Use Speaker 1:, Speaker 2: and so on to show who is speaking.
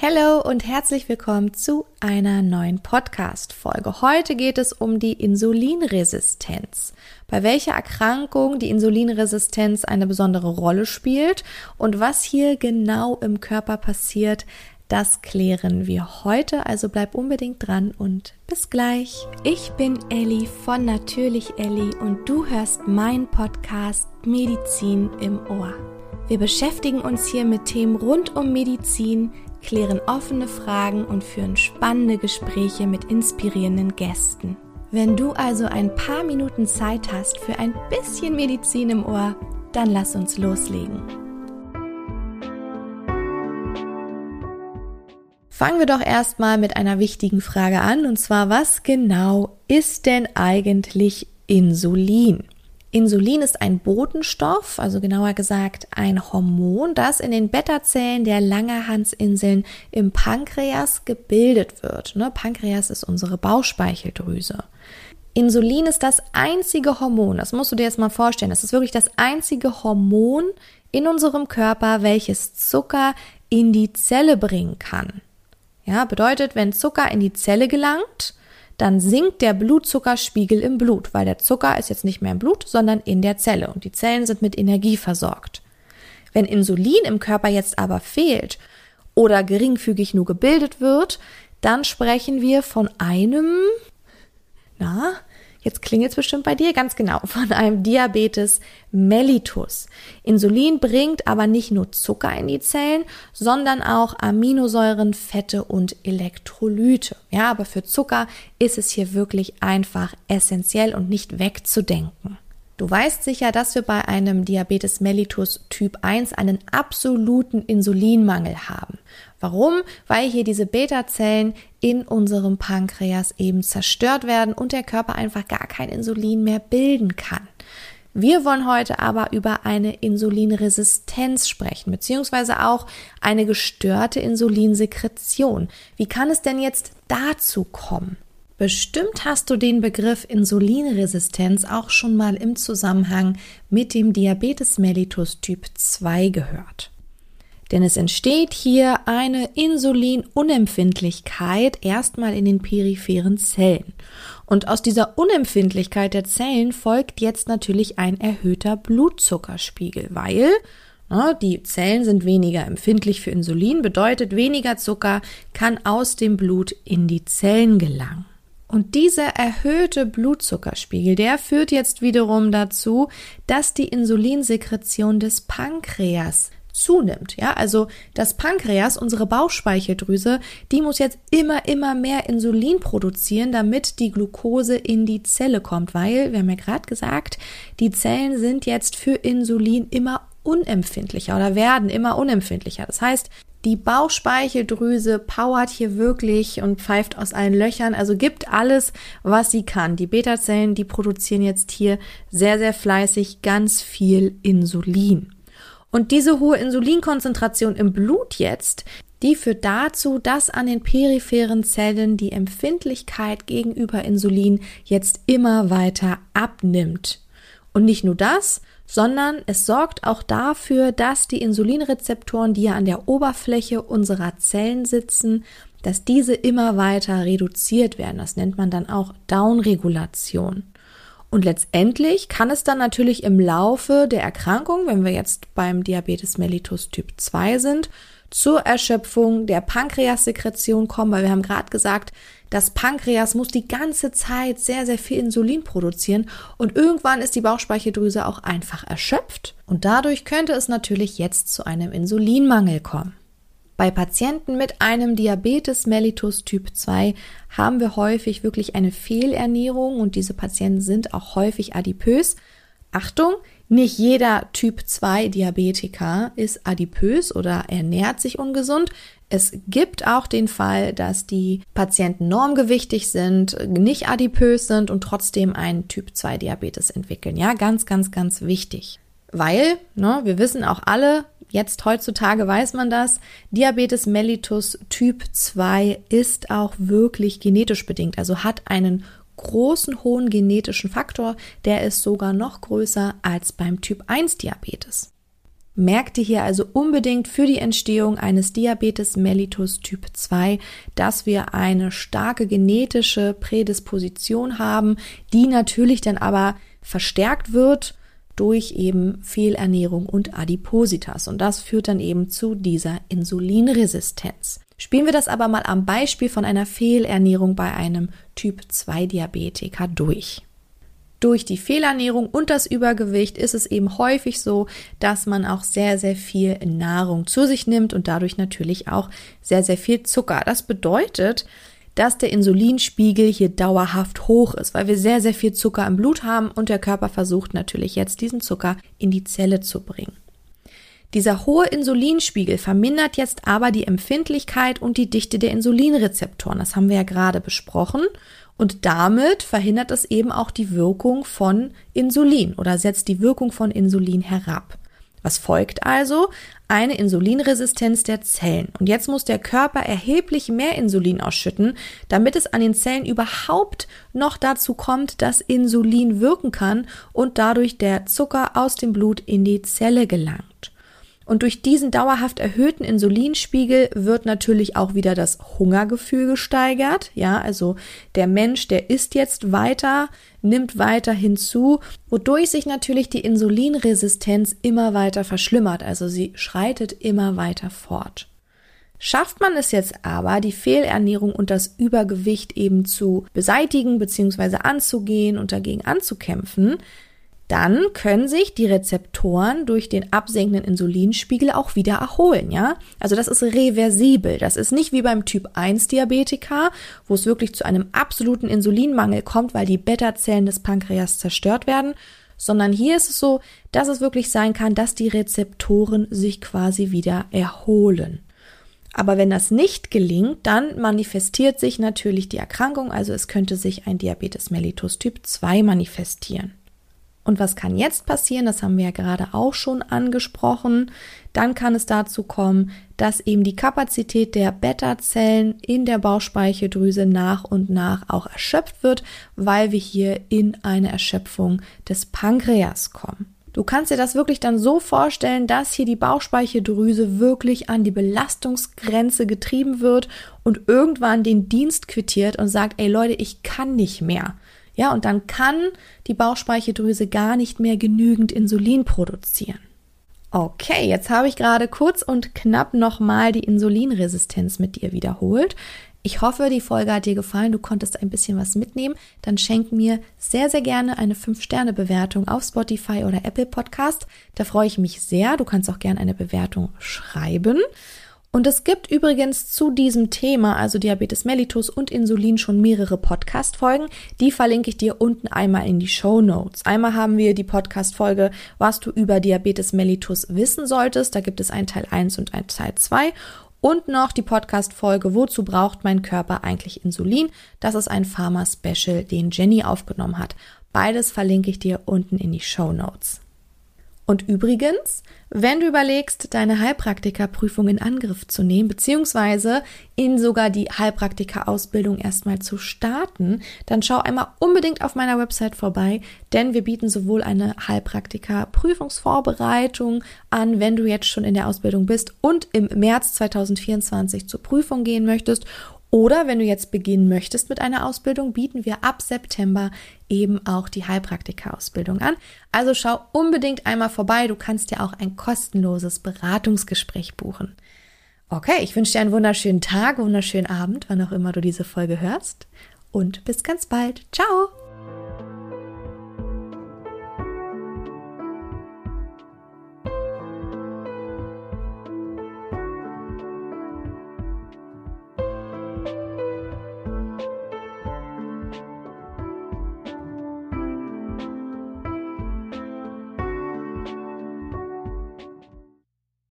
Speaker 1: Hallo und herzlich willkommen zu einer neuen Podcast-Folge. Heute geht es um die Insulinresistenz, bei welcher Erkrankung die Insulinresistenz eine besondere Rolle spielt und was hier genau im Körper passiert, das klären wir heute. Also bleib unbedingt dran und bis gleich. Ich bin Elli von Natürlich Elli und du hörst meinen Podcast Medizin im Ohr. Wir beschäftigen uns hier mit Themen rund um Medizin, klären offene Fragen und führen spannende Gespräche mit inspirierenden Gästen. Wenn du also ein paar Minuten Zeit hast für ein bisschen Medizin im Ohr, dann lass uns loslegen. Fangen wir doch erstmal mit einer wichtigen Frage an, und zwar, was genau ist denn eigentlich Insulin? Insulin ist ein Botenstoff, also genauer gesagt ein Hormon, das in den Beta-Zellen der Langerhansinseln im Pankreas gebildet wird. Ne? Pankreas ist unsere Bauchspeicheldrüse. Insulin ist das einzige Hormon, das musst du dir jetzt mal vorstellen, das ist wirklich das einzige Hormon in unserem Körper, welches Zucker in die Zelle bringen kann. Ja, bedeutet, wenn Zucker in die Zelle gelangt, dann sinkt der Blutzuckerspiegel im Blut, weil der Zucker ist jetzt nicht mehr im Blut, sondern in der Zelle und die Zellen sind mit Energie versorgt. Wenn Insulin im Körper jetzt aber fehlt oder geringfügig nur gebildet wird, dann sprechen wir von einem, na, Jetzt klingelt es bestimmt bei dir ganz genau von einem Diabetes mellitus. Insulin bringt aber nicht nur Zucker in die Zellen, sondern auch Aminosäuren, Fette und Elektrolyte. Ja, aber für Zucker ist es hier wirklich einfach essentiell und nicht wegzudenken. Du weißt sicher, dass wir bei einem Diabetes mellitus Typ 1 einen absoluten Insulinmangel haben. Warum? Weil hier diese Beta-Zellen in unserem Pankreas eben zerstört werden und der Körper einfach gar kein Insulin mehr bilden kann. Wir wollen heute aber über eine Insulinresistenz sprechen, beziehungsweise auch eine gestörte Insulinsekretion. Wie kann es denn jetzt dazu kommen? Bestimmt hast du den Begriff Insulinresistenz auch schon mal im Zusammenhang mit dem Diabetes mellitus Typ 2 gehört. Denn es entsteht hier eine Insulinunempfindlichkeit erstmal in den peripheren Zellen. Und aus dieser Unempfindlichkeit der Zellen folgt jetzt natürlich ein erhöhter Blutzuckerspiegel, weil ne, die Zellen sind weniger empfindlich für Insulin, bedeutet weniger Zucker kann aus dem Blut in die Zellen gelangen. Und dieser erhöhte Blutzuckerspiegel, der führt jetzt wiederum dazu, dass die Insulinsekretion des Pankreas zunimmt. Ja, also das Pankreas, unsere Bauchspeicheldrüse, die muss jetzt immer, immer mehr Insulin produzieren, damit die Glucose in die Zelle kommt, weil, wir haben ja gerade gesagt, die Zellen sind jetzt für Insulin immer unempfindlicher oder werden immer unempfindlicher. Das heißt, die Bauchspeicheldrüse powert hier wirklich und pfeift aus allen Löchern, also gibt alles, was sie kann. Die Beta-Zellen, die produzieren jetzt hier sehr, sehr fleißig ganz viel Insulin. Und diese hohe Insulinkonzentration im Blut jetzt, die führt dazu, dass an den peripheren Zellen die Empfindlichkeit gegenüber Insulin jetzt immer weiter abnimmt. Und nicht nur das, sondern es sorgt auch dafür, dass die Insulinrezeptoren, die ja an der Oberfläche unserer Zellen sitzen, dass diese immer weiter reduziert werden. Das nennt man dann auch Downregulation. Und letztendlich kann es dann natürlich im Laufe der Erkrankung, wenn wir jetzt beim Diabetes mellitus Typ 2 sind, zur Erschöpfung der Pankreassekretion kommen, weil wir haben gerade gesagt, das Pankreas muss die ganze Zeit sehr, sehr viel Insulin produzieren und irgendwann ist die Bauchspeicheldrüse auch einfach erschöpft und dadurch könnte es natürlich jetzt zu einem Insulinmangel kommen. Bei Patienten mit einem Diabetes mellitus Typ 2 haben wir häufig wirklich eine Fehlernährung und diese Patienten sind auch häufig adipös. Achtung, nicht jeder Typ 2 Diabetiker ist adipös oder ernährt sich ungesund. Es gibt auch den Fall, dass die Patienten normgewichtig sind, nicht adipös sind und trotzdem einen Typ 2 Diabetes entwickeln. Ja, ganz, ganz, ganz wichtig. Weil, ne, wir wissen auch alle, jetzt heutzutage weiß man das, Diabetes mellitus Typ 2 ist auch wirklich genetisch bedingt, also hat einen großen hohen genetischen Faktor, der ist sogar noch größer als beim Typ 1 Diabetes. Merkte hier also unbedingt für die Entstehung eines Diabetes mellitus Typ 2, dass wir eine starke genetische Prädisposition haben, die natürlich dann aber verstärkt wird durch eben Fehlernährung und Adipositas. Und das führt dann eben zu dieser Insulinresistenz. Spielen wir das aber mal am Beispiel von einer Fehlernährung bei einem Typ 2 Diabetiker durch durch die Fehlernährung und das Übergewicht ist es eben häufig so, dass man auch sehr, sehr viel Nahrung zu sich nimmt und dadurch natürlich auch sehr, sehr viel Zucker. Das bedeutet, dass der Insulinspiegel hier dauerhaft hoch ist, weil wir sehr, sehr viel Zucker im Blut haben und der Körper versucht natürlich jetzt diesen Zucker in die Zelle zu bringen. Dieser hohe Insulinspiegel vermindert jetzt aber die Empfindlichkeit und die Dichte der Insulinrezeptoren. Das haben wir ja gerade besprochen. Und damit verhindert es eben auch die Wirkung von Insulin oder setzt die Wirkung von Insulin herab. Was folgt also? Eine Insulinresistenz der Zellen. Und jetzt muss der Körper erheblich mehr Insulin ausschütten, damit es an den Zellen überhaupt noch dazu kommt, dass Insulin wirken kann und dadurch der Zucker aus dem Blut in die Zelle gelangt. Und durch diesen dauerhaft erhöhten Insulinspiegel wird natürlich auch wieder das Hungergefühl gesteigert. Ja, also der Mensch, der isst jetzt weiter, nimmt weiter hinzu, wodurch sich natürlich die Insulinresistenz immer weiter verschlimmert. Also sie schreitet immer weiter fort. Schafft man es jetzt aber, die Fehlernährung und das Übergewicht eben zu beseitigen bzw. anzugehen und dagegen anzukämpfen, dann können sich die Rezeptoren durch den absinkenden Insulinspiegel auch wieder erholen, ja? Also das ist reversibel. Das ist nicht wie beim Typ 1 Diabetiker, wo es wirklich zu einem absoluten Insulinmangel kommt, weil die Beta-Zellen des Pankreas zerstört werden, sondern hier ist es so, dass es wirklich sein kann, dass die Rezeptoren sich quasi wieder erholen. Aber wenn das nicht gelingt, dann manifestiert sich natürlich die Erkrankung, also es könnte sich ein Diabetes mellitus Typ 2 manifestieren. Und was kann jetzt passieren? Das haben wir ja gerade auch schon angesprochen. Dann kann es dazu kommen, dass eben die Kapazität der Beta-Zellen in der Bauchspeicheldrüse nach und nach auch erschöpft wird, weil wir hier in eine Erschöpfung des Pankreas kommen. Du kannst dir das wirklich dann so vorstellen, dass hier die Bauchspeicheldrüse wirklich an die Belastungsgrenze getrieben wird und irgendwann den Dienst quittiert und sagt, ey Leute, ich kann nicht mehr. Ja, und dann kann die Bauchspeicheldrüse gar nicht mehr genügend Insulin produzieren. Okay, jetzt habe ich gerade kurz und knapp nochmal die Insulinresistenz mit dir wiederholt. Ich hoffe, die Folge hat dir gefallen, du konntest ein bisschen was mitnehmen. Dann schenk mir sehr, sehr gerne eine 5-Sterne-Bewertung auf Spotify oder Apple Podcast. Da freue ich mich sehr. Du kannst auch gerne eine Bewertung schreiben. Und es gibt übrigens zu diesem Thema, also Diabetes mellitus und Insulin, schon mehrere Podcast-Folgen. Die verlinke ich dir unten einmal in die Show Notes. Einmal haben wir die Podcast-Folge, was du über Diabetes mellitus wissen solltest. Da gibt es einen Teil 1 und einen Teil 2. Und noch die Podcast-Folge, wozu braucht mein Körper eigentlich Insulin? Das ist ein Pharma-Special, den Jenny aufgenommen hat. Beides verlinke ich dir unten in die Show Notes. Und übrigens, wenn du überlegst, deine Heilpraktikerprüfung in Angriff zu nehmen, beziehungsweise in sogar die Heilpraktikerausbildung erstmal zu starten, dann schau einmal unbedingt auf meiner Website vorbei, denn wir bieten sowohl eine Heilpraktikerprüfungsvorbereitung an, wenn du jetzt schon in der Ausbildung bist und im März 2024 zur Prüfung gehen möchtest oder wenn du jetzt beginnen möchtest mit einer Ausbildung, bieten wir ab September eben auch die Heilpraktika-Ausbildung an. Also schau unbedingt einmal vorbei. Du kannst dir auch ein kostenloses Beratungsgespräch buchen. Okay, ich wünsche dir einen wunderschönen Tag, wunderschönen Abend, wann auch immer du diese Folge hörst. Und bis ganz bald. Ciao!